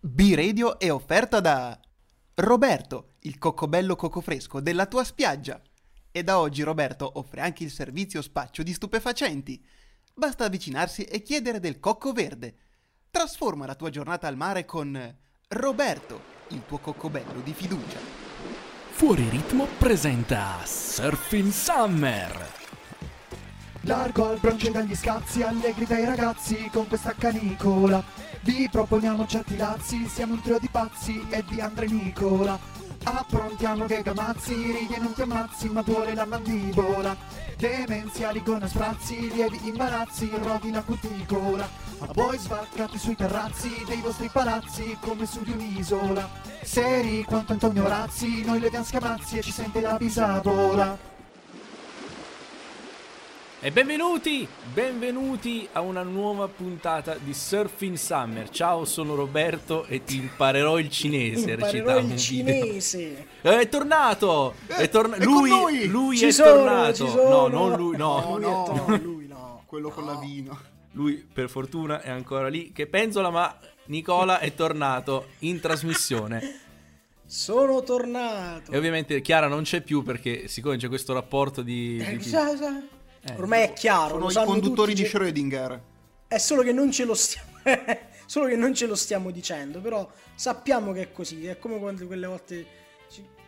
B-Radio è offerta da Roberto, il coccobello coco fresco della tua spiaggia. E da oggi Roberto offre anche il servizio spaccio di stupefacenti. Basta avvicinarsi e chiedere del cocco verde. Trasforma la tua giornata al mare con Roberto, il tuo coccobello di fiducia. Fuori ritmo presenta Surfing Summer. Largo al bronce dagli scazzi, allegri dai ragazzi con questa canicola. Vi proponiamo certi dazi, siamo un trio di pazzi e di Andre Nicola. Approntiamo che gamazzi, ridi e non ti ammazzi, ma duole la mandibola. Demenziali con sprazzi, lievi imbarazzi, rovina cuticola. Ma voi sbarcate sui terrazzi dei vostri palazzi come su di un'isola. Seri quanto Antonio Razzi, noi le diamo scamazzi e ci sente la bisabola. E benvenuti, benvenuti a una nuova puntata di Surfing Summer. Ciao, sono Roberto e ti imparerò il cinese. Imparerò il cinese. video. È tornato! È torna- è con lui lui Ci è sono, tornato. ci sono. No, non lui, no. Lui no. è to- lui no. Quello con la vino. Lui per fortuna è ancora lì che penzola, ma Nicola è tornato in trasmissione. Sono tornato. E ovviamente Chiara non c'è più perché siccome c'è questo rapporto di... Eh, di- sa- Ormai è chiaro, Sono i conduttori tutti, di Schrödinger. È solo che non ce lo stiamo solo che non ce lo stiamo dicendo, però sappiamo che è così, è come quando quelle volte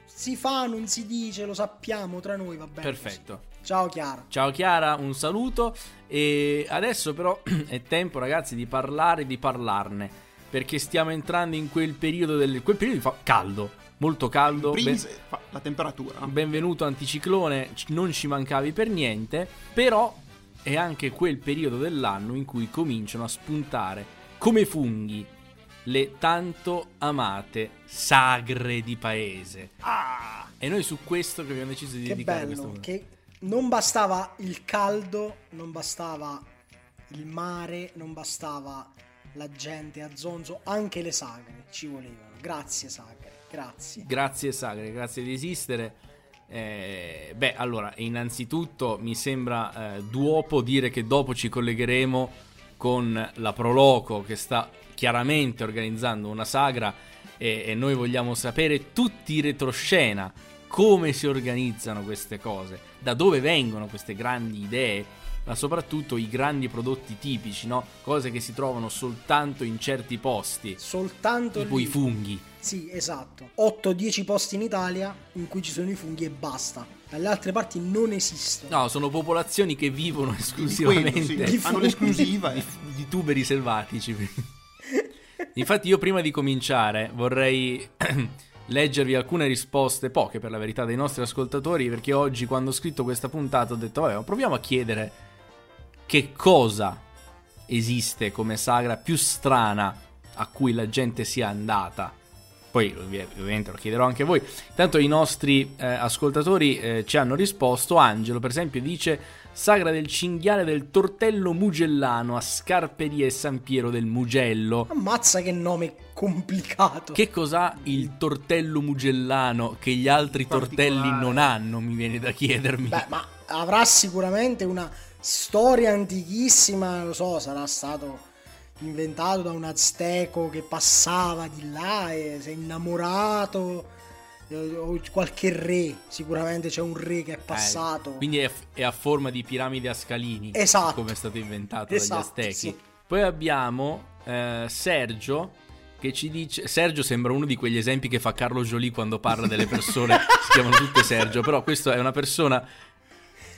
si fa, non si dice, lo sappiamo tra noi, va bene. Perfetto. così. Ciao Chiara. Ciao Chiara, un saluto e adesso però è tempo ragazzi di parlare di parlarne perché stiamo entrando in quel periodo del quel periodo fa caldo, molto caldo. Primis, Ben- fa- la temperatura. benvenuto anticiclone, non ci mancavi per niente, però è anche quel periodo dell'anno in cui cominciano a spuntare come funghi le tanto amate sagre di paese. E noi su questo che abbiamo deciso di Che dedicare questo bello, punto. che non bastava il caldo, non bastava il mare, non bastava la gente a zonzo, anche le sagre ci volevano. Grazie sagre, grazie. Grazie Sagre, grazie di esistere. Eh, beh, allora, innanzitutto mi sembra eh, duopo dire che dopo ci collegheremo con la Proloco che sta chiaramente organizzando una sagra e, e noi vogliamo sapere tutti i retroscena, come si organizzano queste cose, da dove vengono queste grandi idee, ma soprattutto i grandi prodotti tipici, no? Cose che si trovano soltanto in certi posti, Soltanto tipo lì. i funghi. Sì, esatto. 8-10 posti in Italia in cui ci sono i funghi e basta. Dalle altre parti non esistono. No, sono popolazioni che vivono Di esclusivamente quello, sì. Di Hanno l'esclusiva. di, eh. di tuberi selvatici. Infatti, io prima di cominciare vorrei leggervi alcune risposte, poche per la verità, dei nostri ascoltatori. Perché oggi, quando ho scritto questa puntata, ho detto, vabbè, proviamo a chiedere che cosa esiste come sagra più strana a cui la gente sia andata. Poi ovvi- ovviamente lo chiederò anche a voi. Tanto i nostri eh, ascoltatori eh, ci hanno risposto. Angelo, per esempio, dice Sagra del cinghiale del tortello mugellano a Scarperie e San Piero del Mugello. Ammazza che nome complicato. Che cos'ha il tortello mugellano che gli altri tortelli non hanno? Mi viene da chiedermi. Beh, ma avrà sicuramente una storia antichissima, lo so, sarà stato inventato da un azteco che passava di là e si è innamorato eh, o qualche re, sicuramente c'è un re che è passato. Eh, quindi è, è a forma di piramide a scalini. Esatto. Come è stato inventato Esatto, dagli Aztechi. sì. Poi abbiamo eh, Sergio che ci dice. Sergio sembra uno di quegli esempi che fa Carlo Jolie quando parla delle persone. si chiamano tutte Sergio. Però questo è una persona.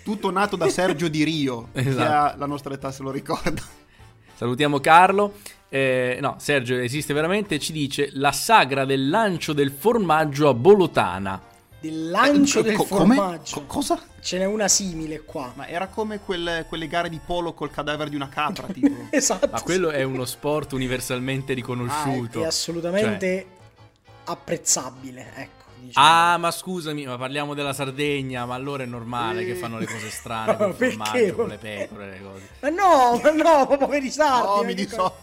Tutto nato da Sergio Di Rio. Esatto. ha la nostra età se lo ricorda. Salutiamo Carlo. Eh, no, Sergio esiste veramente. Ci dice la sagra del lancio del formaggio a Bolotana. Del lancio Eh, del co- formaggio. Co- cosa? Ce n'è una simile qua. Ma era come quelle, quelle gare di polo col cadavere di una capra, tipo. Esatto. Ma quello è uno sport universalmente riconosciuto. è assolutamente Cioè, apprezzabile, ecco. Diciamo. Ah, ma scusami, ma parliamo della Sardegna, ma allora è normale Eh. che fanno le cose strane con il formaggio, con le pecore, le cose. Ma no, ma no, poveri sardi. No, mi co-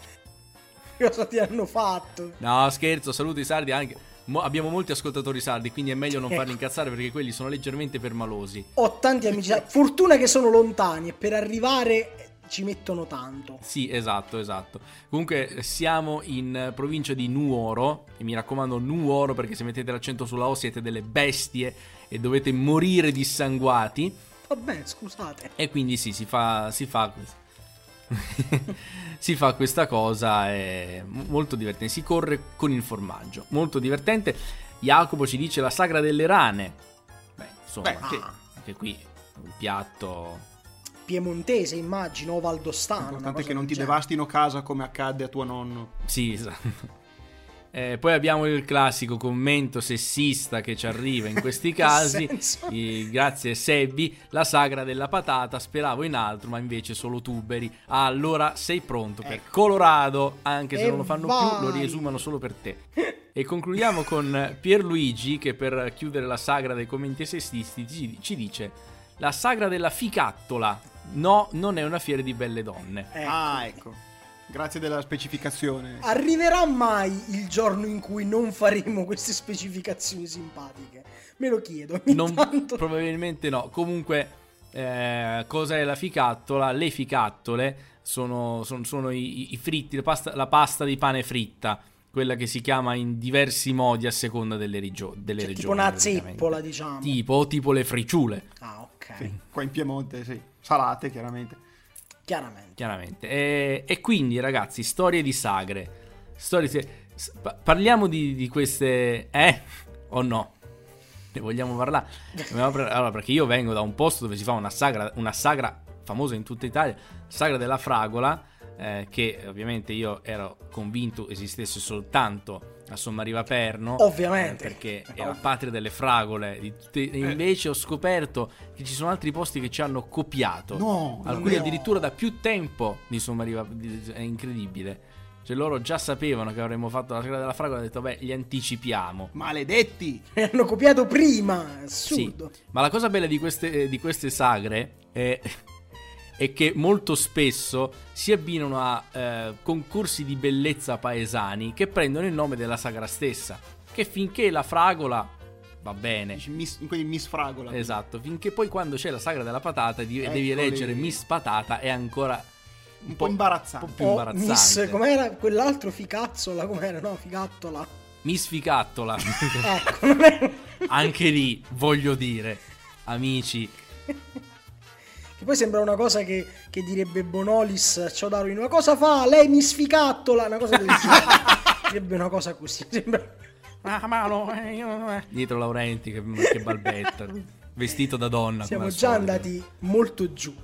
Cosa ti hanno fatto? No, scherzo, saluto i sardi anche. Mo- abbiamo molti ascoltatori sardi, quindi è meglio non farli incazzare perché quelli sono leggermente permalosi. Ho tanti amici. sardi. Fortuna che sono lontani e per arrivare ci mettono tanto. Sì, esatto, esatto. Comunque siamo in provincia di Nuoro e mi raccomando Nuoro perché se mettete l'accento sulla O siete delle bestie e dovete morire dissanguati Vabbè, scusate. e quindi sì, si fa si fa si fa questa cosa è molto divertente, si corre con il formaggio, molto divertente. Jacopo ci dice la sagra delle rane. Beh, insomma, Beh, sì. Ah, anche qui un piatto piemontese, immagino, o valdostano. L'importante è che non ti genere. devastino casa come accadde a tuo nonno. Sì, esatto. Eh, poi abbiamo il classico commento sessista che ci arriva in questi casi. I- grazie Sebbi, la sagra della patata, speravo in altro, ma invece solo tuberi. Ah, allora sei pronto per Colorado, anche se E non lo fanno più, lo vai! riesumano solo per te. E concludiamo con Pierluigi che per chiudere la sagra dei commenti sessisti ci, ci dice la sagra della ficattola. No, non è una fiera di belle donne. Ecco. Ah, ecco. Grazie della specificazione. Arriverà mai il giorno in cui non faremo queste specificazioni simpatiche? Me lo chiedo. Non- probabilmente no. Comunque, eh, cos'è la ficattola? Le ficattole sono, son- sono i, i fritti, la pasta, la pasta di pane fritta, quella che si chiama in diversi modi a seconda delle, rigio- delle Cioè, regioni. tipo una zeppola, diciamo. Tipo, tipo le friciule, Ah, ok. Sì, qua in Piemonte, sì. Salate, chiaramente. Chiaramente. chiaramente. E, e quindi, ragazzi, storie di sagre. Storie parliamo di, di queste... Eh? O no? Ne vogliamo parlare? Allora, perché io vengo da un posto dove si fa una sagra, una sagra famosa in tutta Italia, sagra della fragola, eh, che ovviamente io ero convinto esistesse soltanto a Sommariva Perno. Ovviamente. eh, perché è la patria delle fragole. e invece ho scoperto che ci sono altri posti che ci hanno copiato. No, Alcuni no. addirittura da più tempo di Sommariva. È incredibile. Cioè loro già sapevano che avremmo fatto la sagra della fragola e hanno detto, beh, li anticipiamo. Maledetti! Mi hanno copiato prima. Sì, Assurdo. ma la cosa bella di queste, di queste sagre è, è che molto spesso si abbinano a eh, concorsi di bellezza paesani che prendono il nome della sagra stessa. Che finché la fragola va bene. Miss, quindi Miss Fragola. Esatto, finché poi quando c'è la sagra della patata di- devi Eccoli. eleggere Miss Patata è ancora Un po' imbarazzante. un po' più O imbarazzante. Miss, com'era quell'altro ficazzola? Com'era? No, ficattola. Miss Ficattola. Ecco. Anche lì, voglio dire, amici, Che poi sembra una cosa che, che direbbe Bonolis a Ciao Darwin. Ma cosa fa? Lei mi sficattola. Una cosa del genere. direbbe una cosa così. Sembra... Ah, mano, eh, io, eh. Dietro Laurenti che, che balbetta, vestito da donna. Siamo già solito. andati molto giù.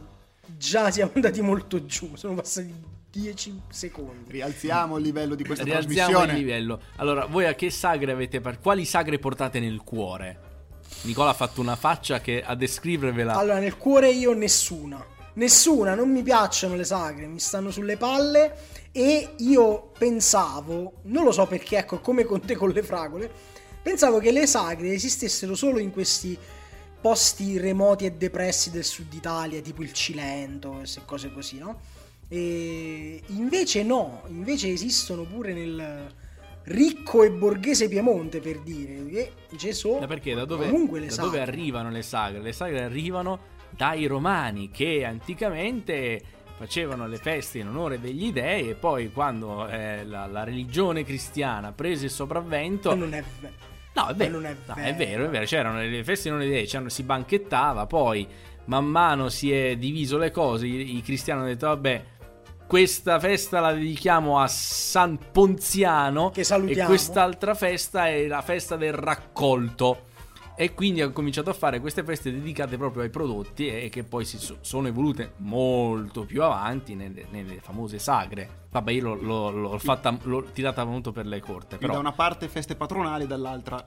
Già siamo andati molto giù. Sono passati 10 secondi. Rialziamo il livello di questa Rialziamo trasmissione. il livello. Allora, voi a che sagre avete par- Quali sagre portate nel cuore? Nicola ha fatto una faccia che a descrivervela. Allora, nel cuore io nessuna. Nessuna, non mi piacciono le sagre, mi stanno sulle palle e io pensavo, non lo so perché, ecco, come con te con le fragole, pensavo che le sagre esistessero solo in questi posti remoti e depressi del sud Italia, tipo il Cilento, queste cose così, no? E invece no, invece esistono pure nel ricco e borghese Piemonte, per dire, che Gesù Da perché? Da dove, comunque le da dove arrivano le sagre? Le sagre arrivano dai romani che anticamente facevano le feste in onore degli dei e poi quando eh, la, la religione cristiana prese il sopravvento... Non è vero. No, è vero, è no, vero. è vero, è vero, c'erano le feste in onore dei dei, c'erano- si banchettava, poi man mano si è diviso le cose, i, i cristiani hanno detto vabbè... Questa festa la dedichiamo a San Ponziano Che salutiamo. e quest'altra festa è la festa del raccolto. E quindi hanno cominciato a fare queste feste dedicate proprio ai prodotti e che poi si so- sono evolute molto più avanti nelle, nelle famose sagre. Vabbè, io l'ho, l'ho- l'ho fatta, l'ho tirata molto per le corte, però da una parte feste patronali, dall'altra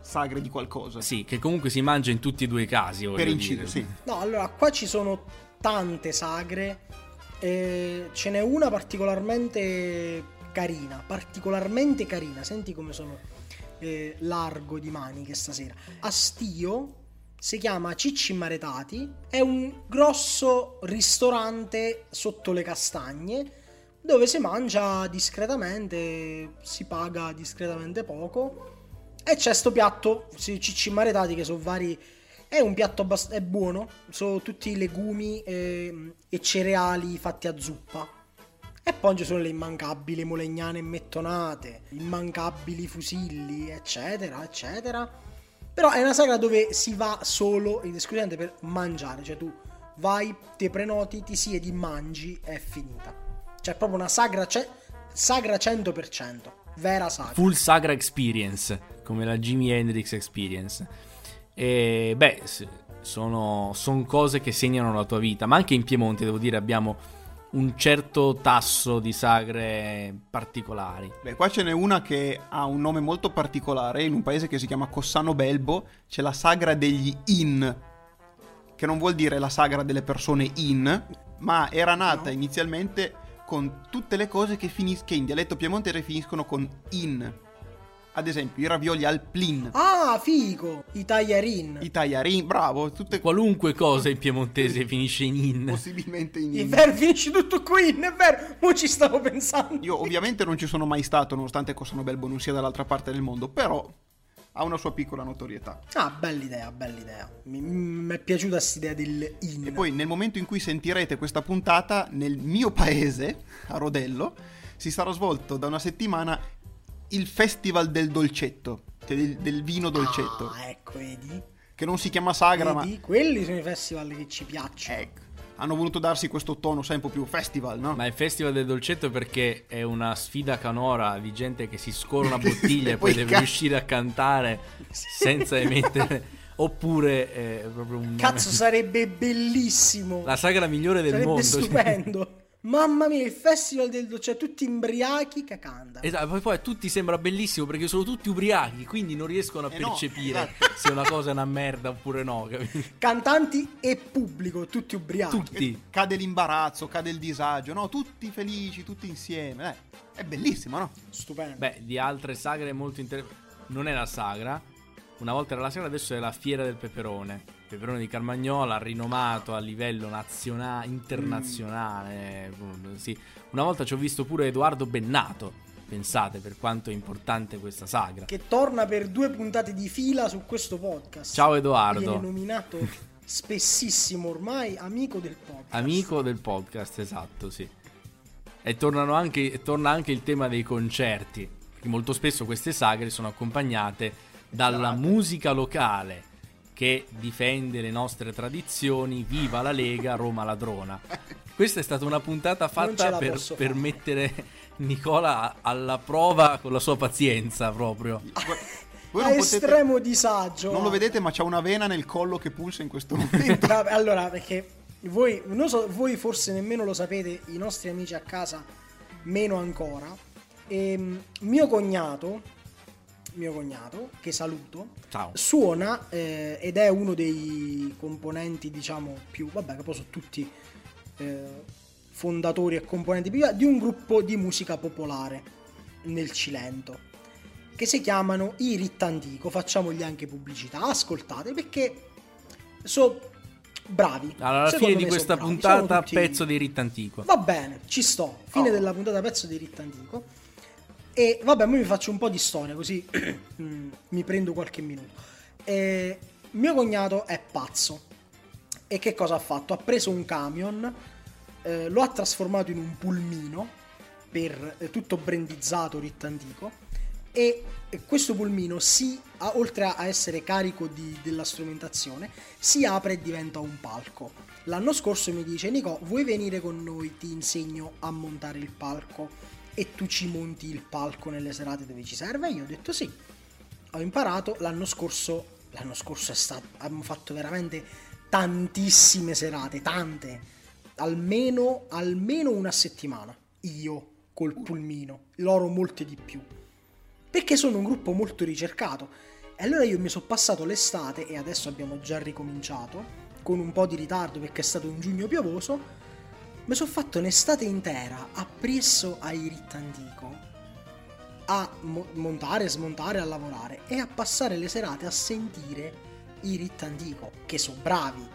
sagre di qualcosa. sì, che comunque si mangia in tutti e due i casi. Per inciso, sì. No, allora qua ci sono tante sagre. Eh, ce n'è una particolarmente carina. Particolarmente carina. Senti come sono eh, largo di maniche stasera. A Stio si chiama Cicci Maretati. È un grosso ristorante sotto le castagne. Dove si mangia discretamente, si paga discretamente poco. E c'è sto piatto, Cicci Maretati, che sono vari È un piatto abbast- è buono, sono tutti legumi ehm, e cereali fatti a zuppa. E poi ci sono le immancabili molegnane mettonate, immancabili fusilli, eccetera, eccetera. Però è una sagra dove si va solo ed esclusivamente per mangiare, cioè tu vai, ti prenoti, ti siedi, mangi, è finita. Cioè è proprio una sagra, ce- sagra 100%, vera sagra. Full Sagra Experience, come la Jimi Hendrix Experience. E beh, sono, son cose che segnano la tua vita, ma anche in Piemonte, devo dire, abbiamo un certo tasso di sagre particolari. Beh, qua ce n'è una che ha un nome molto particolare, in un paese che si chiama Cossano Belbo, c'è la sagra degli in, che non vuol dire la sagra delle persone in, ma era nata No. inizialmente con tutte le cose che, finis- che in dialetto piemontese finiscono con in. Ad esempio, i ravioli al plin, Ah, figo! I tagliarin. i tagliarin, bravo, tutte Qualunque cosa in piemontese finisce in in. possibilmente in È in. vero, finisci tutto qui, è vero, mo ci stavo pensando. Io ovviamente non ci sono mai stato, nonostante Cossano Belbo non sia dall'altra parte del mondo, però ha una sua piccola notorietà. Ah, bella idea, bella idea. Mi, mi è piaciuta questa idea del in. E poi nel momento in cui sentirete questa puntata, nel mio paese, a Rodello, si sarà svolto da una settimana il Festival del Dolcetto, cioè del, del vino dolcetto, Ah, ecco, vedi? che non si chiama sagra, Vedi? Quelli sono i festival che ci ma piacciono. ecco, hanno voluto darsi questo tono sempre più festival, no? Ma il Festival del Dolcetto perché è una sfida canora di gente che si scorre una bottiglia E poi deve ca- riuscire a cantare senza emettere. Oppure è proprio un. Cazzo, sarebbe bellissimo. La sagra migliore del sarebbe mondo. stupendo. Mamma mia, il festival del cioè tutti imbriachi che cantano. Esatto, poi, poi a tutti sembra bellissimo perché sono tutti ubriachi, quindi non riescono a Eh no, percepire esatto. se una cosa è una merda oppure no. capito? Cantanti e pubblico, tutti ubriachi. Tutti. Cade l'imbarazzo, cade il disagio, no? Tutti felici, tutti insieme. Eh, è bellissimo, no? Stupendo. Beh, di altre sagre molto interessanti. Non è la sagra. Una volta era la sagra, adesso è la fiera del peperone. Peperone di Carmagnola, rinomato a livello nazionale, internazionale. mm, Sì. Una volta ci ho visto pure Edoardo Bennato. Pensate per quanto è importante questa sagra. Che torna per due puntate di fila su questo podcast. Ciao Viene Edoardo, nominato spessissimo ormai amico del podcast. amico del podcast, esatto, sì. E anche, torna anche il tema dei concerti. Molto spesso queste sagre sono accompagnate dalla musica locale che difende le nostre tradizioni. Viva la Lega, Roma ladrona. Questa è stata una puntata fatta per, per mettere Nicola alla prova con la sua pazienza proprio. Voi A potete... estremo disagio. Non lo vedete, ma c'ha una vena nel collo che pulsa in questo momento. Vabbè, allora, perché voi, non so, voi forse nemmeno lo sapete, i nostri amici a casa meno ancora. Ehm, mio cognato, mio cognato, che saluto, Ciao. suona eh, ed è uno dei componenti, diciamo, più... Vabbè, che poi sono tutti eh, fondatori e componenti più di un gruppo di musica popolare nel Cilento che si chiamano i Rittandico. Facciamogli anche pubblicità, ascoltate perché sono bravi. Allora, alla Secondo fine di questa puntata, tutti- pezzo di Rittantico. Va bene, ci sto. Fine Oh. della puntata, pezzo di Rittandico. E vabbè, ora vi faccio un po' di storia così mi prendo qualche minuto. Eh, mio cognato è pazzo. E che cosa ha fatto? Ha preso un camion, eh, lo ha trasformato in un pulmino per eh, tutto brandizzato rittantico e questo pulmino si a- oltre a essere carico di- della strumentazione si apre e diventa un palco l'anno scorso mi dice Nico vuoi venire con noi ti insegno a montare il palco e tu ci monti il palco nelle serate dove ci serve? Io ho detto sì. Ho imparato l'anno scorso l'anno scorso stato abbiamo fatto veramente tantissime serate tante. Almeno almeno una settimana. Io col pulmino. Loro molte di più. Perché sono un gruppo molto ricercato. E allora io mi sono passato l'estate e adesso abbiamo già ricominciato con un po' di ritardo perché è stato un giugno piovoso mi sono fatto un'estate intera appresso ai Rittandico a mo- montare, smontare, a lavorare e a passare le serate a sentire i Rittandico, che sono bravi,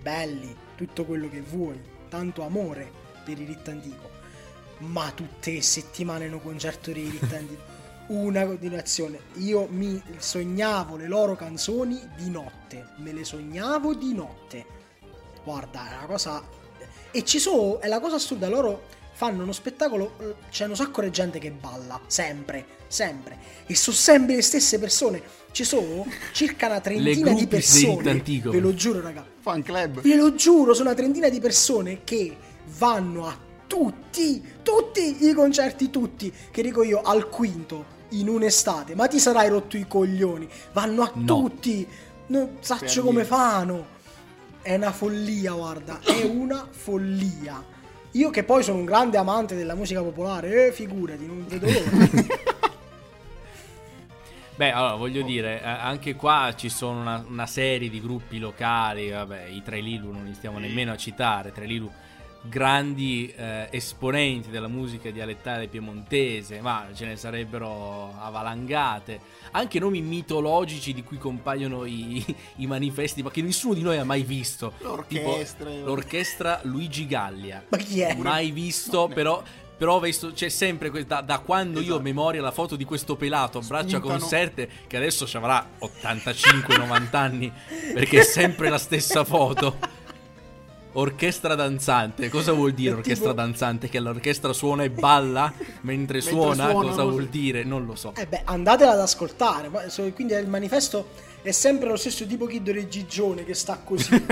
belli, tutto quello che vuoi, tanto amore per i Rittandico. Ma tutte le settimane no concerto dei Rittandico. una continuazione. Io mi sognavo le loro canzoni di notte, me le sognavo di notte. Guarda, è una cosa... E ci sono, è la cosa assurda, loro fanno uno spettacolo, eh, c'è un sacco di gente che balla, sempre, sempre. E sono sempre le stesse persone. Ci sono circa una trentina di persone. Ve lo giuro, raga. Fan club. Ve lo giuro, sono una trentina di persone che vanno a tutti, tutti i concerti, tutti, che dico io, al quinto, in un'estate. Ma ti sarai rotto i coglioni. Vanno a No. tutti. Non saccio come niente. fanno. È una follia, guarda. È una follia. Io che poi sono un grande amante della musica popolare, eh, figurati, non vedo l'ora. Beh, allora voglio dire, eh, anche qua ci sono una, una serie di gruppi locali, vabbè, i Tre Lilu non li stiamo nemmeno a citare, Tre Lilu grandi eh, esponenti della musica dialettale piemontese, ma ce ne sarebbero a valangate, anche nomi mitologici di cui compaiono i, i manifesti, ma che nessuno di noi ha mai visto. L'orchestra. Tipo, l'orchestra Luigi Gallia. Ma chi è? Mai visto, però... Però visto, c'è sempre da, da quando io ho Esatto. memoria la foto di questo pelato a braccia conserte che adesso ci avrà 85-90 anni perché è sempre la stessa foto. Orchestra danzante, cosa vuol dire orchestra tipo- danzante? Che l'orchestra suona e balla mentre, suona? suona, cosa vuol dire? Non lo so. Eh beh, andatela ad ascoltare. Quindi il manifesto è sempre lo stesso tipo Kid di Gigione che sta così.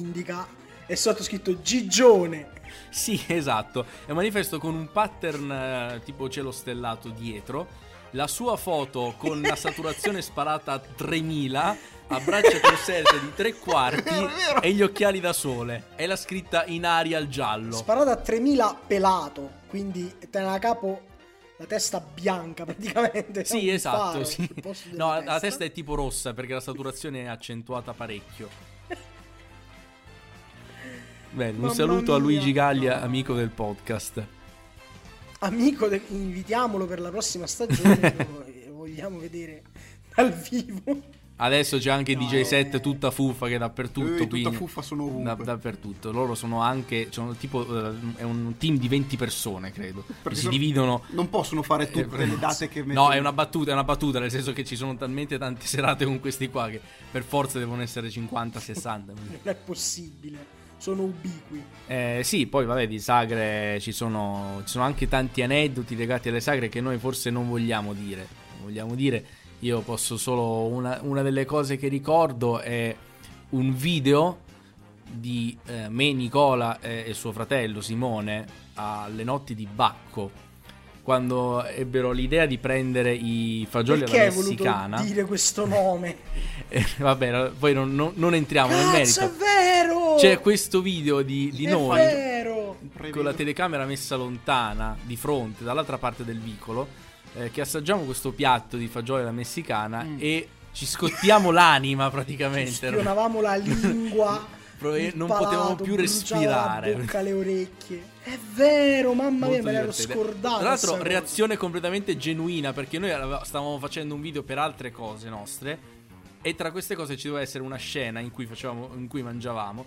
indica. È sottoscritto Gigione. Sì, esatto. È un manifesto con un pattern eh, tipo cielo stellato dietro. La sua foto con la saturazione sparata a 3000, a braccia conserte di tre quarti e gli occhiali da sole. E la scritta in aria al giallo. Sparato a 3000 pelato. Quindi te la capo la testa bianca praticamente. Sì, esatto. sì. No, la testa. testa è tipo rossa perché la saturazione è accentuata parecchio. Bene, un saluto a mia. Luigi Gaglia, amico del podcast. Amico, de- invitiamolo per la prossima stagione. lo vogliamo vedere dal vivo. Adesso c'è anche No, DJ set eh. tutta fuffa che è dappertutto. Eh, tutta quindi- fuffa sono ovunque. Da- dappertutto. Loro sono anche. Sono tipo. eh, è un team di 20 persone, credo. Perché si sono- dividono. Non possono fare tutte Eh, le date che No, mettono. è una battuta, è una battuta, nel senso che ci sono talmente tante serate con questi qua che per forza devono essere 50-60. Non è possibile. Sono ubiqui. Eh, sì, poi vabbè, di sagre ci sono, ci sono anche tanti aneddoti legati alle sagre che noi forse non vogliamo dire. Non vogliamo dire. Io posso solo. Una, una delle cose che ricordo è un video di eh, me, Nicola e, e suo fratello Simone alle notti di Bacco. Quando ebbero l'idea di prendere i fagioli Perché alla messicana. dire questo nome? Eh, vabbè, poi non, non- non entriamo nel Cazzo, è merito. vero! C'è questo video di, di è noi vero! con la telecamera messa lontana di fronte dall'altra parte del vicolo eh, che assaggiamo questo piatto di fagioli alla messicana Mm. e ci scottiamo l'anima praticamente Spionavamo la lingua. Pro- il non palato, potevamo più respirare. Bocca, le orecchie. È vero, mamma mia, Molto me l'ero scordato. Tra l'altro, reazione completamente genuina perché noi stavamo facendo un video per altre cose nostre. E tra queste cose ci doveva essere una scena in cui, facevamo, in cui mangiavamo.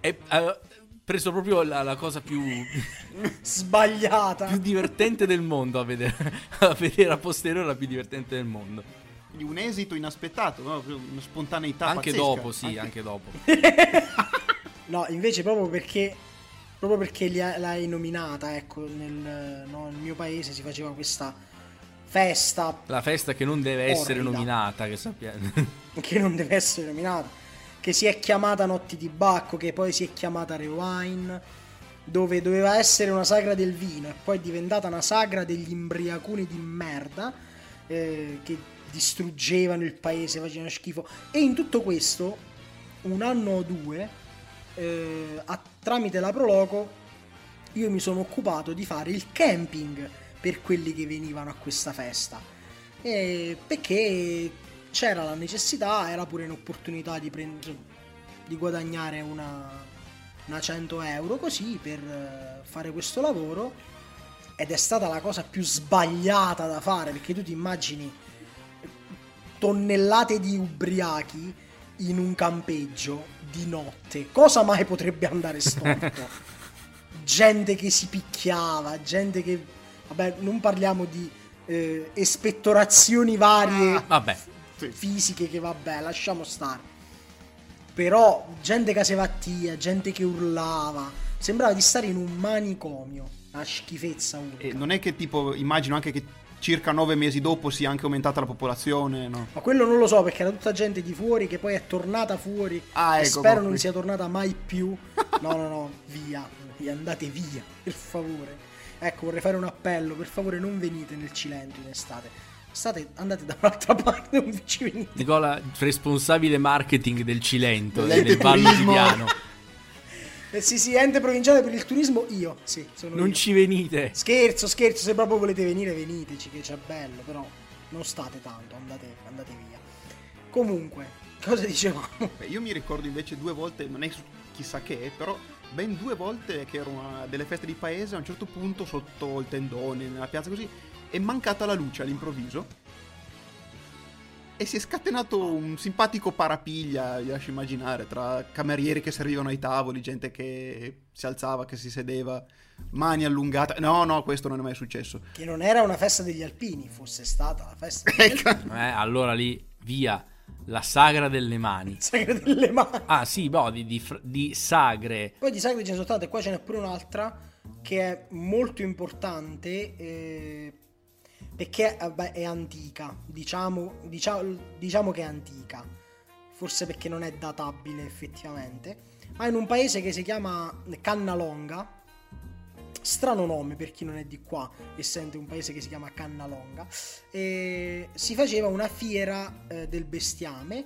E aveva preso proprio la, la cosa più, Sbagliata. più divertente del mondo a vedere. A vedere a posteriore la più divertente del mondo. Di un esito inaspettato, no? Una spontaneità Anche pazzesca. dopo, sì, anche dopo. No, invece proprio perché proprio perché li ha- l'hai nominata, ecco, nel, no, nel mio paese si faceva questa festa La festa che non deve essere Orrida. nominata, che sappiamo. che non deve essere nominata, che si è chiamata Notti di Bacco, che poi si è chiamata Rewind, dove doveva essere una sagra del vino e poi è diventata una sagra degli imbriacuni di merda eh, che distruggevano il paese, facevano schifo. E in tutto questo, un anno o due, eh, a- tramite la Proloco, io mi sono occupato di fare il camping per quelli che venivano a questa festa. E perché c'era la necessità, era pure un'opportunità di, prend- di guadagnare una, una 100 euro così per eh, fare questo lavoro. Ed è stata la cosa più sbagliata da fare perché tu ti immagini tonnellate di ubriachi in un campeggio di notte. Cosa mai potrebbe andare storto? gente che si picchiava, gente che Vabbè, non parliamo di eh, espettorazioni varie Ah, Vabbè, fisiche che vabbè, lasciamo stare. Però gente che si vattia, gente che urlava, sembrava di stare in un manicomio, una schifezza unica. E non è che tipo, immagino anche che circa nove mesi dopo sia anche aumentata la popolazione, no? Ma quello non lo so perché era tutta gente di fuori che poi è tornata fuori Ah, e ecco, spero proprio. non sia tornata mai più. No, no, no, via, via, andate via, per favore. Ecco, vorrei fare un appello, per favore non venite nel Cilento in estate. State, andate da un'altra parte, non vi ci venite. Nicola, responsabile marketing del Cilento, del Vallo di turismo. Piano. Eh, sì, sì, ente provinciale per il turismo, io, sì, sono Non io. ci venite. Scherzo, scherzo, se proprio volete venire veniteci, che c'è bello, però non state tanto, andate, andate via. Comunque, cosa dicevamo? Beh, io mi ricordo invece due volte, non è chissà che, però ben due volte che erano a delle feste di paese, a un certo punto sotto il tendone, nella piazza così, è mancata la luce all'improvviso. E si è scatenato un simpatico parapiglia, vi lascio immaginare, tra camerieri che servivano ai tavoli, gente che si alzava, che si sedeva, mani allungate. No, no, questo non è mai successo. Che non era una festa degli alpini, fosse stata la festa degli Ecco. alpini. Eh, allora lì, via. La sagra delle mani. Sagra delle mani. Ah sì, boh, di, di di sagre. Poi di sagre ce ne sono tante, qua ce n'è pure un'altra che è molto importante eh, perché vabbè, è antica, diciamo, diciamo, diciamo che è antica, forse perché non è databile effettivamente, ma in un paese che si chiama Cannalonga, strano nome per chi non è di qua, essendo un paese che si chiama Cannalonga, e si faceva una fiera eh, del bestiame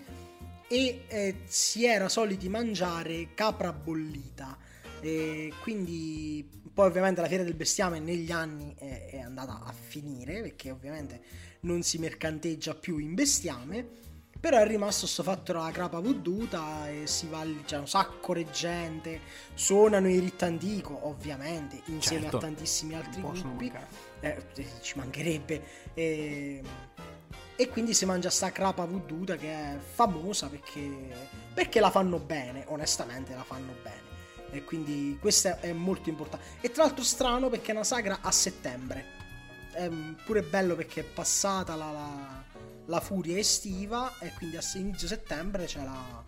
e eh, si era soliti mangiare capra bollita. E quindi poi ovviamente la fiera del bestiame negli anni è, è andata a finire perché ovviamente non si mercanteggia più in bestiame però è rimasto sto fatto della crapa venduta e si va lì, c'è un sacco di gente suonano i rit antico ovviamente insieme Certo. a tantissimi altri gruppi. eh, ci mancherebbe. E, e quindi si mangia sta crapa venduta che è famosa perché, perché la fanno bene onestamente la fanno bene e quindi questo è molto importante e tra l'altro strano perché è una sagra a settembre è pure bello perché è passata la, la- la furia estiva e quindi a inizio settembre c'è la,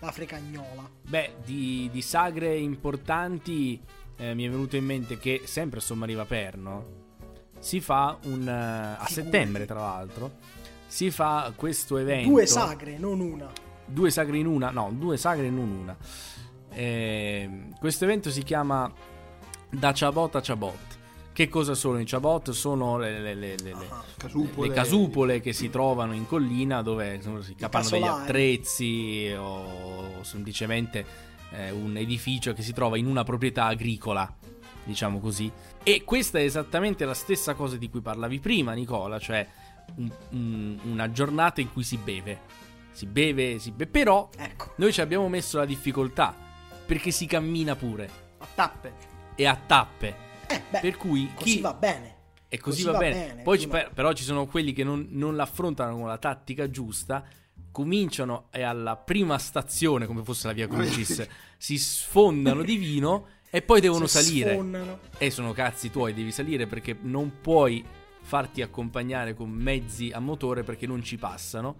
la frecagnola Beh, di, di sagre importanti eh, mi è venuto in mente che sempre a Sommariva Perno si fa un... eh, a Figurati. settembre tra l'altro, si fa questo evento... due sagre non una Due sagre in una, no, due sagre non una. Ehm, questo evento si chiama Da Chabot a Chabot. Che cosa sono i Chabot? Sono le, le- le- le- Ah. Casupole. le casupole che si trovano in collina dove insomma, si capanno degli attrezzi o semplicemente eh, un edificio che si trova in una proprietà agricola, diciamo così. E questa è esattamente la stessa cosa di cui parlavi prima, Nicola, cioè un- un- una giornata in cui si beve. Si beve, si beve, però ecco noi ci abbiamo messo la difficoltà perché si cammina pure A tappe. e a tappe. eh, beh, Per cui così chi va bene e così, Così va, bene. bene, Poi ci- per- però ci sono quelli che non, non l'affrontano con la tattica giusta. Cominciano e alla prima stazione, come fosse la via Crucis, si sfondano di vino e poi devono Si salire. sfondano. E sono cazzi tuoi, devi salire perché non puoi farti accompagnare con mezzi a motore perché non ci passano.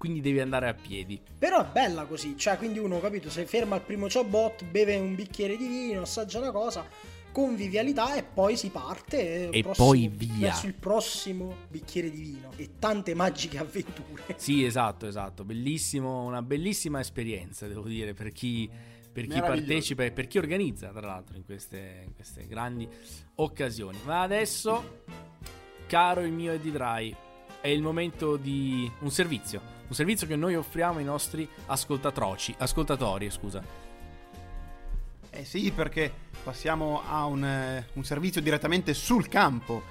Quindi devi andare a piedi. Però è bella così, cioè quindi uno, capito, si ferma al primo ciabot, beve un bicchiere di vino, assaggia una cosa, convivialità e poi si parte E prossimo- poi via. verso il prossimo bicchiere di vino e tante magiche avventure. Sì, esatto, esatto. Bellissimo, una bellissima esperienza, devo dire, per chi, per chi partecipa e per chi organizza, tra l'altro, in queste, in queste grandi occasioni. Ma adesso, caro il mio Eddie Dry, è il momento di un servizio. Un servizio che noi offriamo ai nostri ascoltatroci, ascoltatori, scusa. Eh sì, perché passiamo a un, eh, un servizio direttamente sul campo.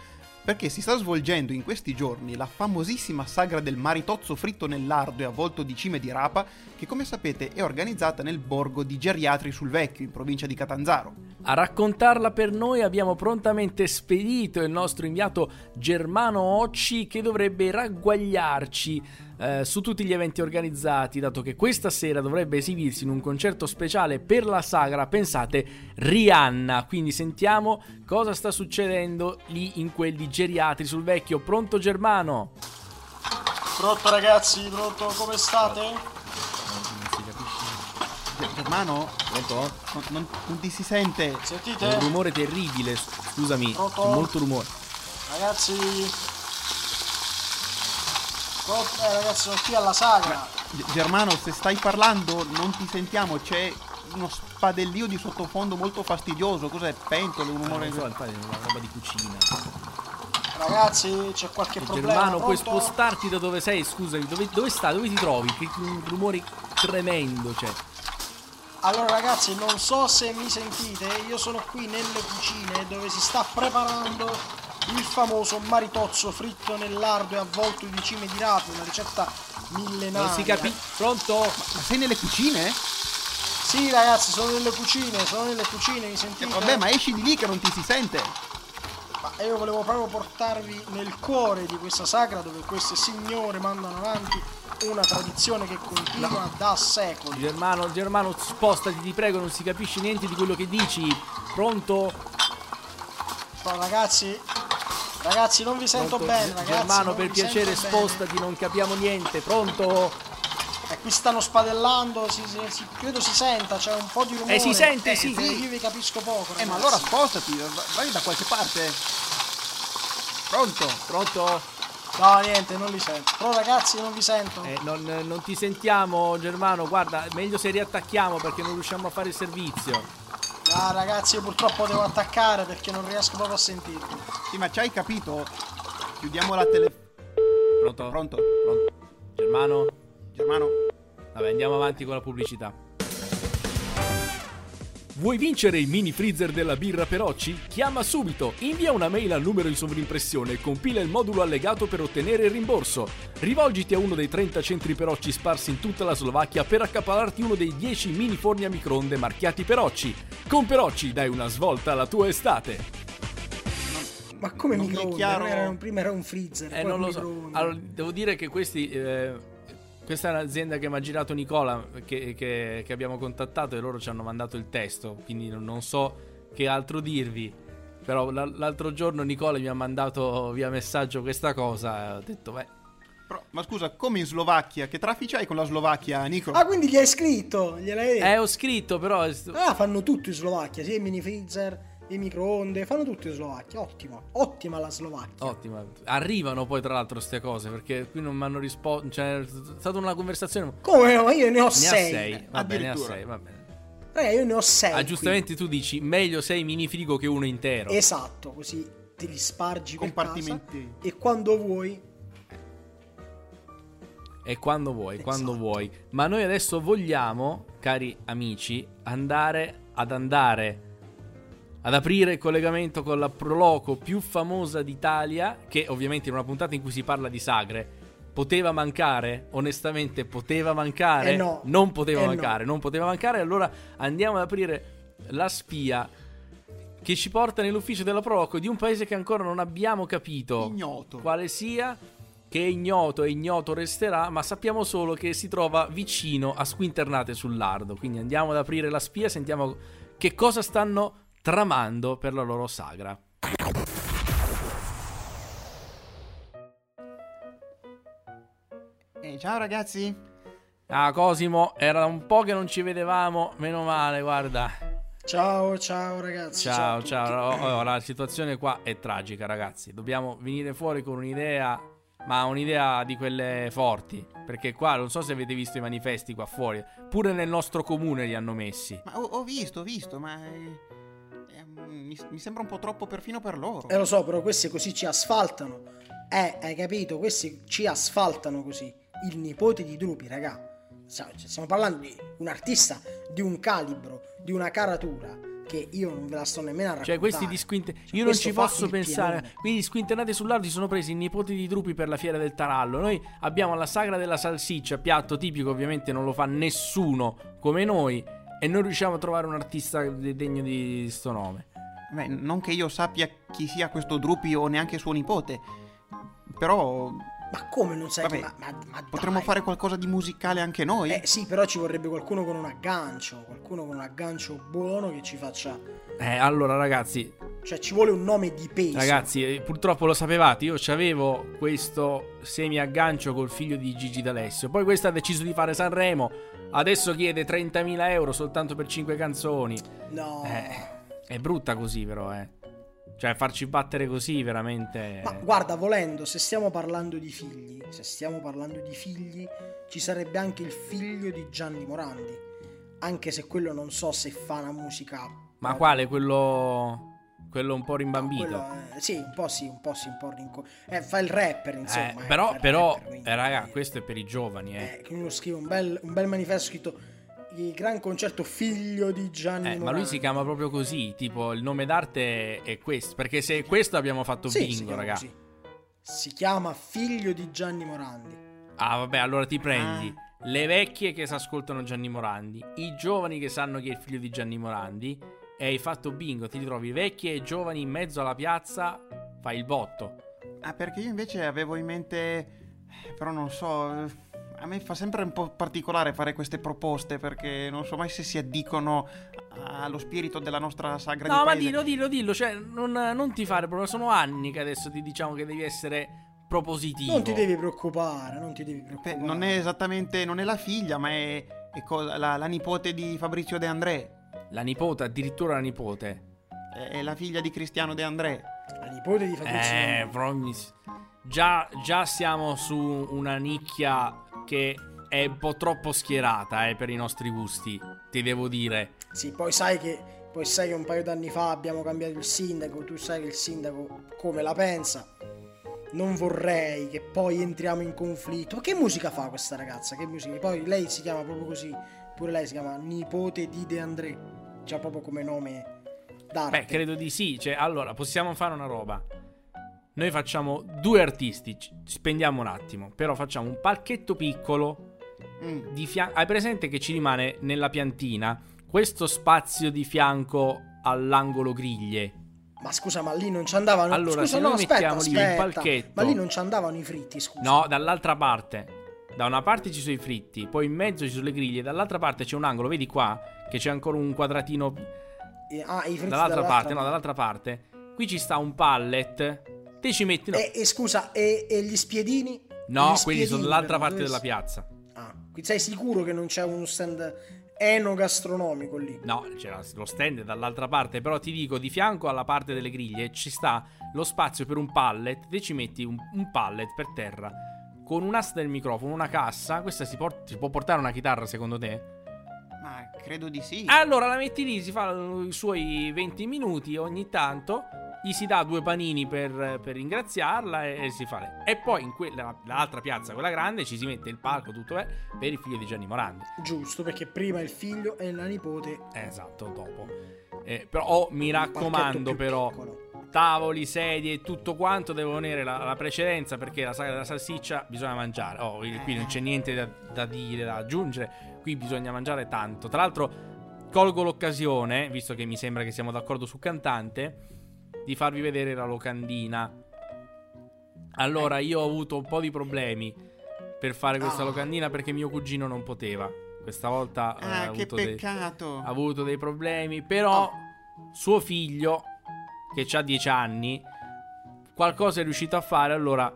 Perché si sta svolgendo in questi giorni la famosissima sagra del maritozzo fritto nel lardo e avvolto di cime di rapa, che come sapete è organizzata nel borgo di Geriatri sul Vecchio, in provincia di Catanzaro. A raccontarla per noi abbiamo prontamente spedito il nostro inviato Germano Occi che dovrebbe ragguagliarci eh, su tutti gli eventi organizzati, dato che questa sera dovrebbe esibirsi in un concerto speciale per la sagra, pensate, Rihanna. Quindi sentiamo cosa sta succedendo lì in quel di Geriatri sul vecchio. Pronto Germano? Pronto ragazzi, pronto, come state? Non si capisce. Germano? Pronto? Non, non- non ti si sente. È un Sentite? rumore terribile, scusami, Pronto? c'è molto rumore. Ragazzi... Pronto? Eh ragazzi, sono qui alla sagra. Germano, se stai parlando non ti sentiamo, c'è uno spadellio di sottofondo molto fastidioso. Cos'è? Pentole, un rumore. Non so, infatti è una roba di cucina. Ragazzi, c'è qualche problema. Germano, puoi pronto? spostarti da dove sei? Scusami, dove, dove stai? Dove ti trovi? Che un rumore tremendo c'è. Allora ragazzi, non so se mi sentite, io sono qui nelle cucine dove si sta preparando il famoso maritozzo fritto nell'ardo e avvolto di cime di rape, una ricetta millenaria. Non si capisce. Pronto? Ma sei nelle cucine? Sì ragazzi, sono nelle cucine, sono nelle cucine, mi Eh, sentite? vabbè, ma esci di lì che non ti si sente. Ma io volevo proprio portarvi nel cuore di questa sagra dove queste signore mandano avanti una tradizione che continua da secoli. Germano, Germano, spostati, ti prego, non si capisce niente di quello che dici. Pronto? Però, ragazzi, ragazzi non vi sento Pronto? bene, ragazzi. Germano, per piacere, sento bene. spostati, non capiamo niente. Pronto? E qui stanno spadellando, si- si- si- credo si senta, c'è un po' di rumore. Eh, si sente, Eh, sì, eh, sì. Io vi capisco poco. Eh, ma ragazzi. allora spostati, va- vai da qualche parte. Pronto? Pronto? No, niente, non li sento. Però ragazzi non vi sento. Eh, non, non ti sentiamo, Germano. Guarda, meglio se riattacchiamo perché non riusciamo a fare il servizio. Ah, ragazzi, io purtroppo devo attaccare perché non riesco proprio a sentirvi. Sì, ma ci hai capito? Chiudiamo la tele... Pronto? Pronto? Pronto? Germano? Germano? Vabbè, andiamo avanti con la pubblicità. Vuoi vincere il mini freezer della birra Perocci? Chiama subito, invia una mail al numero in sovrimpressione e compila il modulo allegato per ottenere il rimborso. Rivolgiti a uno dei 30 centri Perocci sparsi in tutta la Slovacchia per accapararti uno dei 10 mini forni a microonde marchiati Perocci. Con Perocci dai una svolta alla tua estate. Ma come Non microonde? chiaro- Non era un- prima era un freezer. Eh, poi non lo so. Allora, devo dire che questi. eh, questa è un'azienda che mi ha girato Nicola, che, che- che abbiamo contattato e loro ci hanno mandato il testo. Quindi non, so che altro dirvi. Però l'altro giorno Nicola mi ha mandato via messaggio questa cosa. E ho detto, beh. Però, ma scusa, come in Slovacchia? Che traffici hai con la Slovacchia, Nico? Ah, quindi gli hai scritto? Gliel'hai detto? Eh, ho scritto, però. Ah, fanno tutto in Slovacchia, i mini freezer, i microonde, fanno tutto in Slovacchia. Ottimo, ottima la Slovacchia. Ottima. Arrivano poi, tra l'altro, queste cose. Perché qui non mi hanno risposto. Cioè, è stata una conversazione. Come no? Io ne ho Ne sei. sei. Va bene, ne Addirittura. sei. Va bene. Raga, io ne ho sei. Ah, qui. giustamente tu dici meglio sei mini frigo che uno intero. Esatto, così te li spargi per casa Compartimenti. e quando vuoi E quando vuoi, quando Esatto. vuoi. Ma noi adesso vogliamo, cari amici, andare ad andare ad aprire il collegamento con la proloco più famosa d'Italia, che ovviamente in una puntata in cui si parla di sagre poteva mancare, onestamente poteva mancare, Eh no. non poteva Eh mancare, non poteva mancare, allora andiamo ad aprire la spia che ci porta nell'ufficio della proloco di un paese che ancora non abbiamo capito Ignoto. quale sia, che è ignoto e ignoto resterà, ma sappiamo solo che si trova vicino a Squinternate sul Lardo. Quindi andiamo ad aprire la spia, sentiamo che cosa stanno tramando per la loro sagra. Eh, ciao ragazzi. Ah, Cosimo, era un po' che non ci vedevamo, meno male, guarda. Ciao, ciao ragazzi. Ciao, tutti. ciao. Oh, oh, la situazione qua è tragica, ragazzi. Dobbiamo venire fuori con un'idea, ma un'idea di quelle forti. Perché qua non so se avete visto i manifesti qua fuori. Pure nel nostro comune li hanno messi. Ma ho, ho visto, ho visto, ma... mi, mi sembra un po' troppo perfino per loro. Eh lo so, però questi così ci asfaltano. Eh, hai capito? Questi ci asfaltano così. Il nipote di Drupi, raga. Cioè, Stiamo parlando di un artista di un calibro, di una caratura che io non ve la sto nemmeno a raccontare. Cioè, questi di Squint- Cioè, Io non ci posso pensare. pianone. Quindi, squinternati sull'ardo si sono presi i nipoti di Drupi per la fiera del tarallo. Noi abbiamo la sagra della salsiccia, piatto tipico, ovviamente non lo fa nessuno come noi. E non riusciamo a trovare un artista de- degno di sto nome. Beh, non che io sappia chi sia questo Drupi o neanche suo nipote. Però Ma come non sai? Vabbè, ma, ma, ma Potremmo dai. fare qualcosa di musicale anche noi? Eh sì, però ci vorrebbe qualcuno con un aggancio, qualcuno con un aggancio buono che ci faccia... Eh, allora ragazzi, Cioè ci vuole un nome di peso. ragazzi, eh, purtroppo lo sapevate, io avevo questo semi aggancio col figlio di Gigi D'Alessio. Poi questo ha deciso di fare Sanremo, adesso chiede 30.000 euro soltanto per 5 canzoni. No. Eh, è brutta così però, eh. Cioè farci battere così veramente... Ma guarda, volendo, se stiamo parlando di figli, se stiamo parlando di figli, ci sarebbe anche il figlio di Gianni Morandi. Anche se quello non so se fa una musica... Ma quale? Quello... Quello un po' rimbambito? Quello, eh, sì, un po' sì, un po' sì, un po' rinco... Eh, fa il rapper, insomma. Eh, eh, però, però, rapper, quindi, eh, raga, eh, questo è per i giovani, eh. eh, uno scrive un bel, un bel manifesto scritto il gran concerto figlio di Gianni Eh, ma lui si chiama proprio così, tipo il nome d'arte è questo, perché se questo abbiamo fatto Sì, bingo, raga. così. Si chiama figlio di Gianni Morandi. Ah, vabbè, allora ti prendi Ah. le vecchie che si ascoltano Gianni Morandi, i giovani che sanno che è il figlio di Gianni Morandi e hai fatto bingo, ti ritrovi vecchie e giovani in mezzo alla piazza, fai il botto. Ah, perché io invece avevo in mente... eh, Però non so... A me fa sempre un po' particolare fare queste proposte perché non so mai se si addicono allo spirito della nostra sagra No, di ma paese. dillo, dillo, dillo, cioè non, non ti fare problema, sono anni che adesso ti diciamo che devi essere propositivo. Non ti devi preoccupare, non ti devi Beh, preoccupare. non è esattamente... Non è la figlia, ma è, è co- la, la nipote di Fabrizio De André. La nipote, addirittura la nipote. È, è la figlia di Cristiano De André. La nipote di Fabrizio. Eh, però mi s- già, già siamo su una nicchia che è un po' troppo schierata eh, per i nostri gusti, ti devo dire. Sì, poi sai che poi sai che un paio d'anni fa abbiamo cambiato il sindaco, tu sai che il sindaco come la pensa. Non vorrei che poi entriamo in conflitto. Ma che musica fa questa ragazza? Che musica? Poi lei si chiama proprio così. Pure lei si chiama nipote di De André. Già proprio come nome d'arte. Beh, credo di sì. Cioè, allora, possiamo fare una roba. Noi facciamo due artisti, spendiamo un attimo, però facciamo un palchetto piccolo Mm. di fianco. Hai presente che ci rimane nella piantina questo spazio di fianco all'angolo griglie? Ma scusa, ma lì non ci andavano. Allora, scusa, se no, noi aspetta, mettiamo lì un aspetta. palchetto- Ma lì non ci andavano i fritti, scusa. No, dall'altra parte. Da una parte ci sono i fritti, poi in mezzo ci sono le griglie, dall'altra parte c'è un angolo, vedi qua che c'è ancora un quadratino Eh, Ah, i fritti dall'altra dall'altra parte, no, dall'altra parte. Qui ci sta un pallet. Te ci metti no, E, e scusa, e, e gli spiedini? no Gli quelli sono spiedini, dall'altra però, parte dove della piazza. Ah, quindi sei sicuro che non c'è uno stand enogastronomico lì? No, c'era lo stand è dall'altra parte, però ti dico, di fianco alla parte delle griglie ci sta lo spazio per un pallet, te ci metti un, un pallet per terra con un'asta del microfono, una cassa, questa si, port- si può portare una chitarra secondo te? Ma credo di sì. Allora la metti lì, si fa i suoi 20 minuti ogni tanto, gli si dà due panini per, per ringraziarla e, e si fa lei. E poi in quella, l'altra piazza, quella grande, ci si mette il palco tutto eh, per il figlio di Gianni Morandi. Giusto, perché prima il figlio e la nipote. Esatto, dopo. Eh, però oh, mi raccomando però, piccolo. tavoli, sedie e tutto quanto devono avere la, la precedenza perché la saga della salsiccia bisogna mangiare. Oh, qui non c'è niente da, da dire, da aggiungere, qui bisogna mangiare tanto. Tra l'altro colgo l'occasione, visto che mi sembra che siamo d'accordo su cantante, di farvi vedere la locandina. Allora, io ho avuto un po' di problemi per fare questa Ah. locandina perché mio cugino non poteva. Questa volta eh, ha Ah, che avuto dei- ha avuto dei problemi, però suo figlio, che ha 10 anni, qualcosa è riuscito a fare. Allora,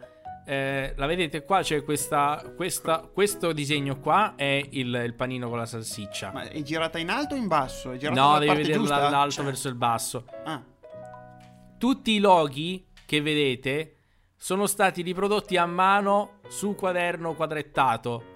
eh, la vedete qua? C'è questa, questa- questo disegno qua, è il, il panino con la salsiccia. Ma è girata in alto o in basso? No, devi vederla dall'alto Cioè- verso il basso. Ah, Tutti i loghi che vedete sono stati riprodotti a mano su quaderno quadrettato.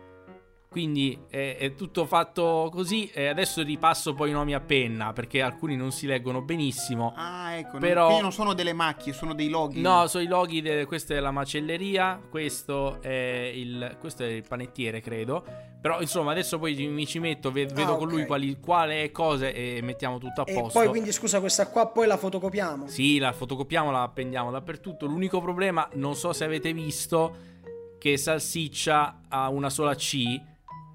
Quindi è, è tutto fatto così. E adesso ripasso poi i nomi a penna perché alcuni non si leggono benissimo. ah, ecco. Però- Quindi non sono delle macchie, sono dei loghi. No, sono i loghi. de- questa è la macelleria. Questo è il, questo è il panettiere, credo. Però insomma, adesso poi mi ci metto, ve- vedo Ah, con lui quali, quale cose e mettiamo tutto a E posto. poi quindi scusa, questa qua poi la fotocopiamo. Sì, la fotocopiamo, la appendiamo dappertutto. L'unico problema, non so se avete visto, che salsiccia ha una sola C.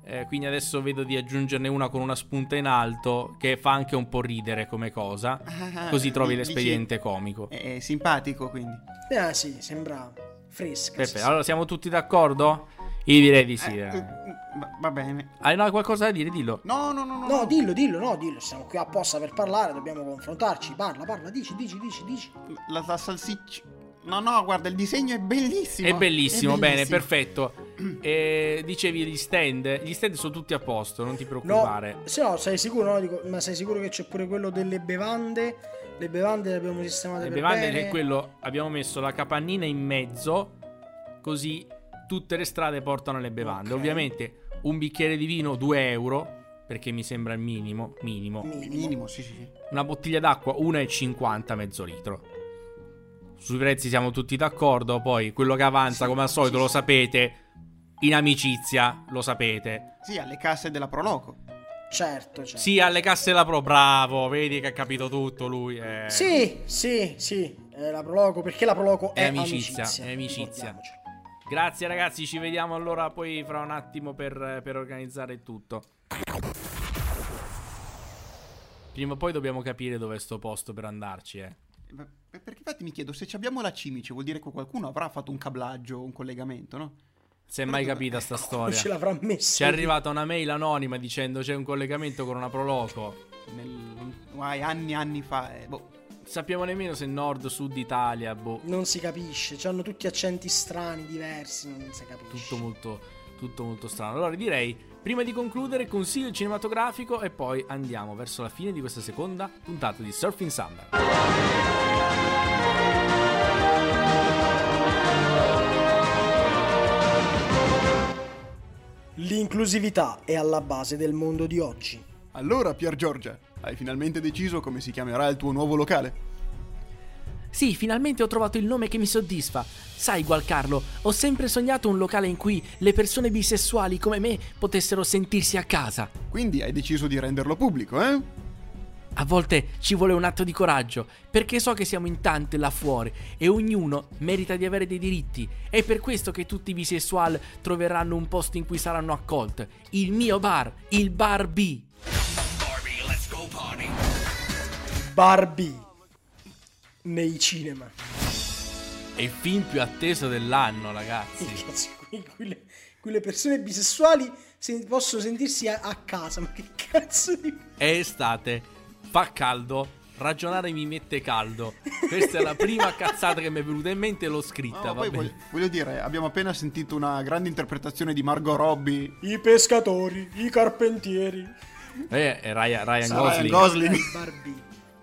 eh, quindi adesso vedo di aggiungerne una con una spunta in alto, che fa anche un po' ridere come cosa. Ah, Così trovi dici- l'espediente comico. È, è simpatico, quindi. Eh sì, sembra fresca. Peppe, sì, sì. allora siamo tutti d'accordo? Io direi di sì. Eh, eh. eh, va- va bene. Hai no, qualcosa da dire? Dillo. No, no, no, no. No, dillo, dillo, no, dillo, siamo qui apposta per parlare, dobbiamo confrontarci. Parla, parla, dici, dici, dici, dici. La, la salsiccia. No, no, guarda, il disegno è bellissimo. È bellissimo, bene, bellissimo. perfetto. E dicevi gli stand. Gli stand sono tutti a posto, non ti No, preoccupare. se no, sei sicuro, no? Dico, ma sei sicuro che c'è pure quello delle bevande? Le bevande le abbiamo sistemate Le per bevande bene? è quello abbiamo messo la capannina in mezzo, così tutte le strade portano le bevande. Ok. Ovviamente un bicchiere di vino 2 euro, perché mi sembra il minimo, minimo. Minimo. Minimo, sì, sì, sì. Una bottiglia d'acqua 1,50 mezzo litro. Sui prezzi siamo tutti d'accordo, poi quello che avanza Sì, come al solito lo sapete, in amicizia lo sapete. Sì, alle casse della Proloco. Certo, certo. Sì, alle casse della Pro, bravo, vedi che ha capito tutto lui. eh. Sì, sì, sì, è la Proloco, perché la Proloco È è, amicizia, amicizia. è amicizia. Grazie ragazzi, ci vediamo allora poi fra un attimo per, per organizzare il tutto. Prima o poi dobbiamo capire dove è sto posto per andarci, eh. Perché infatti mi chiedo, se ci abbiamo la cimice vuol dire che qualcuno avrà fatto un cablaggio, un collegamento, no? Si è mai capita sta Non storia? ce l'avrà messa. Ci è arrivata una mail anonima dicendo c'è un collegamento con una Proloco. Nel, guai, anni e anni fa. eh, boh. Sappiamo nemmeno se nord, sud Italia, boh. Non si capisce, hanno tutti accenti strani, diversi, non si capisce. Tutto molto, tutto molto strano. Allora direi, prima di concludere, consiglio cinematografico e poi andiamo verso la fine di questa seconda puntata di Surfing Summer. L'inclusività è alla base del mondo di oggi. Allora, Pier Giorgia, hai finalmente deciso come si chiamerà il tuo nuovo locale? Sì, finalmente ho trovato il nome che mi soddisfa. Sai, Gualcarlo, ho sempre sognato un locale in cui le persone bisessuali come me potessero sentirsi a casa. Quindi hai deciso di renderlo pubblico, eh? A volte ci vuole un atto di coraggio, perché so che siamo in tante là fuori e ognuno merita di avere dei diritti. È per questo che tutti i bisessuali troveranno un posto in cui saranno accolti. Il mio bar, il Bar B. Barbie nei cinema. È il film più atteso dell'anno, ragazzi. Cazzo, qui, qui le, qui le persone bisessuali se- possono sentirsi a, a casa, ma che cazzo di... È estate, fa caldo, ragionare mi mette caldo. Questa è la prima cazzata che mi è venuta in mente e l'ho scritta. No, va poi bene. voglio, voglio dire, abbiamo appena sentito una grande interpretazione di Margot Robbie. I pescatori, i carpentieri. Eh, è Ryan, Ryan Ryan Gosling. Gosling.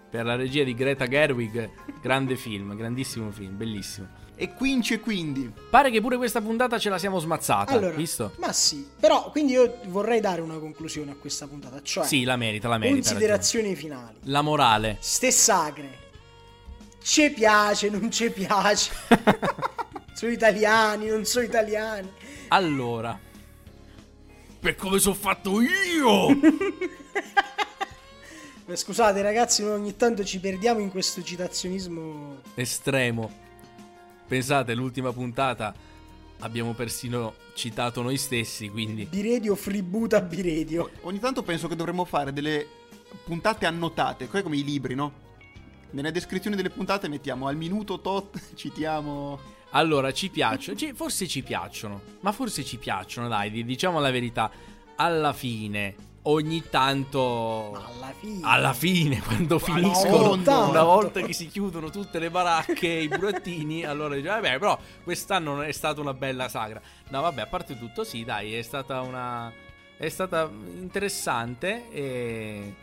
Per la regia di Greta Gerwig, grande film, grandissimo film, bellissimo. E quinci e quindi. Pare che pure questa puntata ce la siamo smazzata, Allora, visto? ma sì, però quindi io vorrei dare una conclusione a questa puntata, cioè Sì, la merita, la merita. considerazioni finali. La morale. Ste sagre. Ci piace, non ci piace. sono italiani, non sono italiani. Allora. Per come sono fatto io! Beh, Scusate ragazzi, noi ogni tanto ci perdiamo in questo citazionismo. Estremo. Pensate, l'ultima puntata abbiamo persino citato noi stessi, quindi... Biredio fributa Biredio. Ogni tanto penso che dovremmo fare delle puntate annotate, poi come i libri, no? Nelle descrizioni delle puntate mettiamo al minuto tot, citiamo... Allora, ci piacciono, ci- forse ci piacciono, ma forse ci piacciono, dai, di- diciamo la verità. Alla fine, ogni tanto... Ma alla fine. Alla fine, quando Alla finiscono, volta. una volta che si chiudono tutte le baracche i burattini, allora dice, vabbè, però quest'anno non è stata una bella sagra. No, vabbè, a parte tutto, sì, dai, è stata una... è stata interessante e...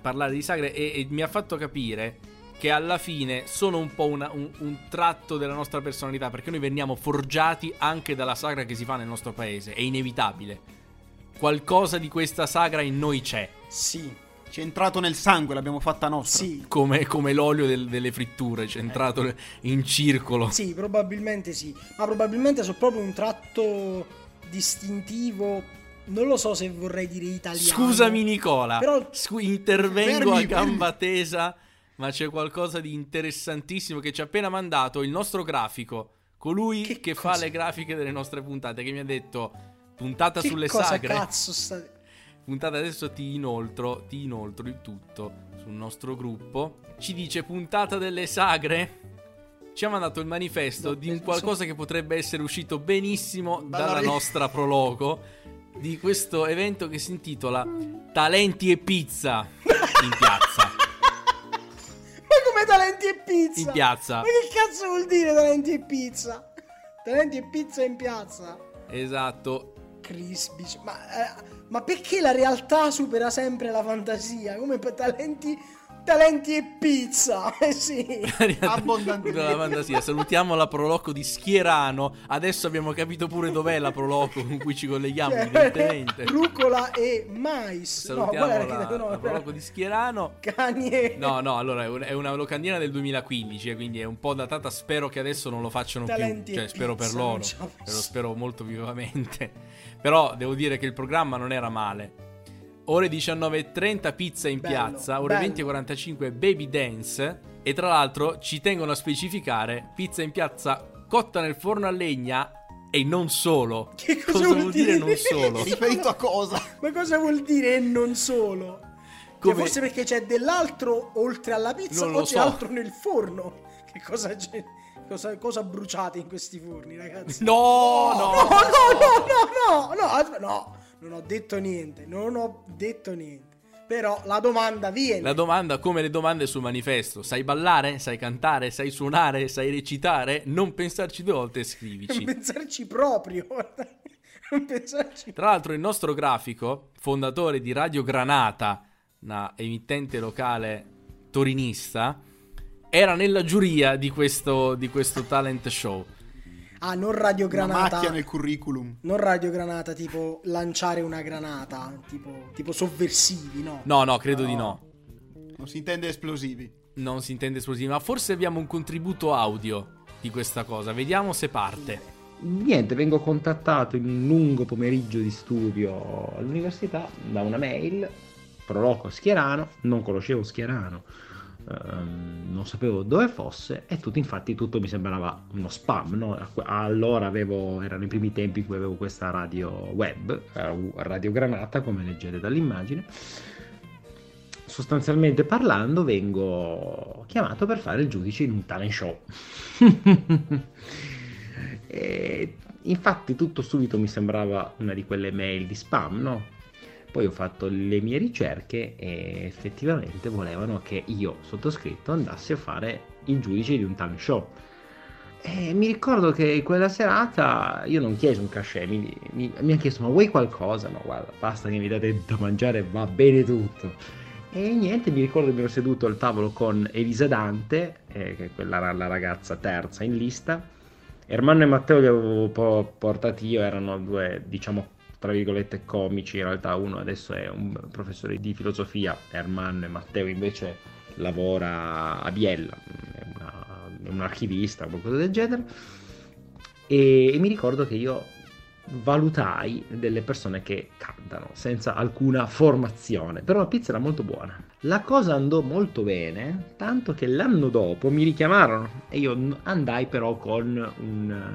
parlare di sagre e, e mi ha fatto capire che alla fine sono un po' una- un, un tratto della nostra personalità, perché noi veniamo forgiati anche dalla sagra che si fa nel nostro paese, è inevitabile. Qualcosa di questa sagra in noi c'è. Sì, Ci è entrato nel sangue, l'abbiamo fatta nostra. sì. Come, come l'olio del- delle fritture, centrato in circolo. Sì, probabilmente sì. Ma probabilmente sono proprio un tratto distintivo. Non lo so se vorrei dire italiano. Scusami Nicola, Però- scu- intervengo Fermi, a gamba tesa, ma c'è qualcosa di interessantissimo che ci ha appena mandato il nostro grafico, colui che, Che fa le grafiche delle nostre puntate, che mi ha detto puntata Che sulle cosa sagre. cazzo sta... Puntata adesso ti inoltro, ti inoltro il tutto sul nostro gruppo. Ci dice puntata delle sagre. ci ha mandato il manifesto No, di un qualcosa che potrebbe essere uscito benissimo Dalla dalla ri- nostra prologo di questo evento che si intitola Talenti e pizza in piazza. Ma come talenti e pizza? In piazza. Ma che cazzo vuol dire talenti e pizza? Talenti e pizza in piazza. Esatto. Crispy. Ma, eh, ma perché la realtà supera sempre la fantasia? Come per talenti, talenti e pizza? Eh sì. Abbondantemente. La fantasia. Salutiamo la Proloco di Schierano. Adesso abbiamo capito pure dov'è la Proloco con cui ci colleghiamo, Cioè, evidentemente. rucola e mais. No, Salutiamo qual era la, no, la Proloco di Schierano. Cani e... No, no, allora è, un- è una locandina del 2015, eh, quindi è un po' datata. Spero che adesso non lo facciano Talenti più. Cioè, spero per pizza, loro. la E posso. lo spero molto vivamente. Però devo dire che il programma non era male. Ore 19.30 pizza in Bello, piazza, ore bello. 20.45 baby dance. E tra l'altro ci tengono a specificare pizza in piazza cotta nel forno a legna e non solo. Che cosa vuol dire dire? non solo? Riferito a cosa? Ma cosa vuol dire e non solo? Cioè, Come- forse perché c'è dell'altro oltre alla pizza Non o c'è so. altro nel forno? Che cosa c'è? Cosa, cosa bruciate in questi forni, ragazzi? No, no, no, no, no, no, no, asp- no, non ho detto niente, non ho detto niente. Però la domanda viene. La domanda, come le domande sul manifesto, sai ballare? Sai cantare? Sai suonare? Sai recitare? Non pensarci due volte e Non scrivici. pensarci proprio. non pensarci. Tra l'altro il nostro grafico, fondatore di Radio Granata, una emittente locale torinista, era nella giuria di questo, di questo talent show. Ah, non radio Una granata. macchia nel curriculum. Non radio granata, tipo lanciare una granata, tipo, tipo sovversivi, no? No, no, credo di no. Non si intende esplosivi. Non si intende esplosivi, ma forse abbiamo un contributo audio di questa cosa. Vediamo se parte. Niente, vengo contattato in un lungo pomeriggio di studio all'università da una mail, Proloco Schierano, non conoscevo Schierano, ehm, non sapevo dove fosse e tutto infatti tutto mi sembrava uno spam, no? Allora avevo, erano i primi tempi in cui avevo questa radio web, Radio Granata come leggete dall'immagine. Sostanzialmente parlando vengo chiamato per fare il giudice in un talent show. E infatti tutto subito mi sembrava una di quelle mail di spam, no? Poi ho fatto le mie ricerche e effettivamente volevano che io, sottoscritto, andassi a fare il giudice di un talent show. E mi ricordo che quella serata io non chiesi un cachet, mi, mi, mi ha chiesto ma vuoi qualcosa? No, guarda, basta che mi date da mangiare, va bene tutto. E niente, mi ricordo che mi ero seduto al tavolo con Elisa Dante, eh, che è quella la ragazza terza in lista, Ermanno e Matteo li avevo po- portati io, erano due, diciamo, tra virgolette, comici. In realtà uno adesso è un professore di filosofia, Ermanno e Matteo invece lavora a Biella, è, una- è un archivista o qualcosa del genere. E, e mi ricordo che io valutai delle persone che cantano senza alcuna formazione, però la pizza era molto buona. La cosa andò molto bene, tanto che l'anno dopo mi richiamarono e io andai però con un,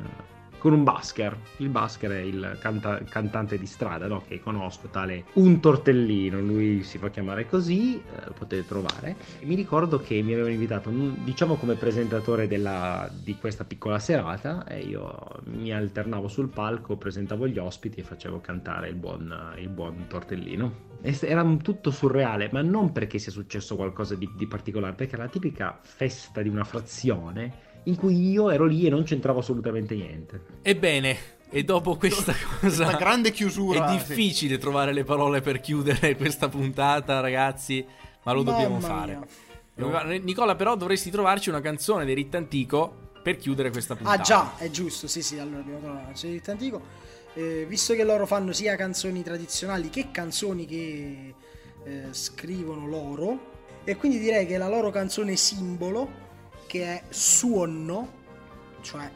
con un basker. Il basker è il canta- cantante di strada no? che conosco, tale Un Tortellino, lui si fa chiamare così, eh, lo potete trovare. E mi ricordo che mi avevano invitato, mm, diciamo come presentatore della- di questa piccola serata e io mi alternavo sul palco, presentavo gli ospiti e facevo cantare il buon, il buon Tortellino. Era tutto surreale, ma non perché sia successo qualcosa di, di particolare, perché era la tipica festa di una frazione in cui io ero lì e non c'entravo assolutamente niente. Ebbene, e dopo questa cosa... Questa grande chiusura. È difficile trovare le parole per chiudere questa puntata, ragazzi, ma lo dobbiamo Mamma fare. mia. Dobbiamo- Nicola, però, dovresti trovarci una canzone dei Rittantico per chiudere questa puntata. Ah già, è giusto, sì sì, allora dobbiamo trovare una canzone di Tantico. Eh, visto che loro fanno sia canzoni tradizionali che canzoni che eh, scrivono loro, e quindi direi che la loro canzone simbolo, che è Suonno, cioè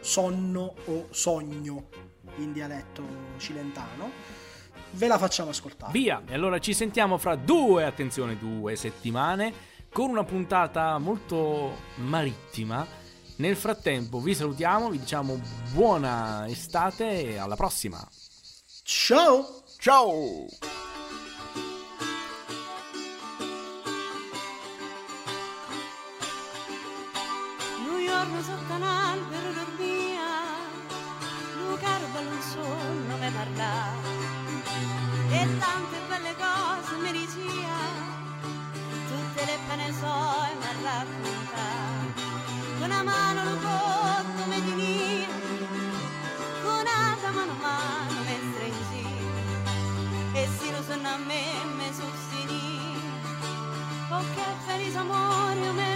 sonno o sogno in dialetto cilentano, ve la facciamo ascoltare. Via, e allora ci sentiamo fra due, attenzione, due settimane con una puntata molto marittima. Nel frattempo vi salutiamo, vi diciamo buona estate e alla prossima. Ciao! Ciao! feliz amor eu me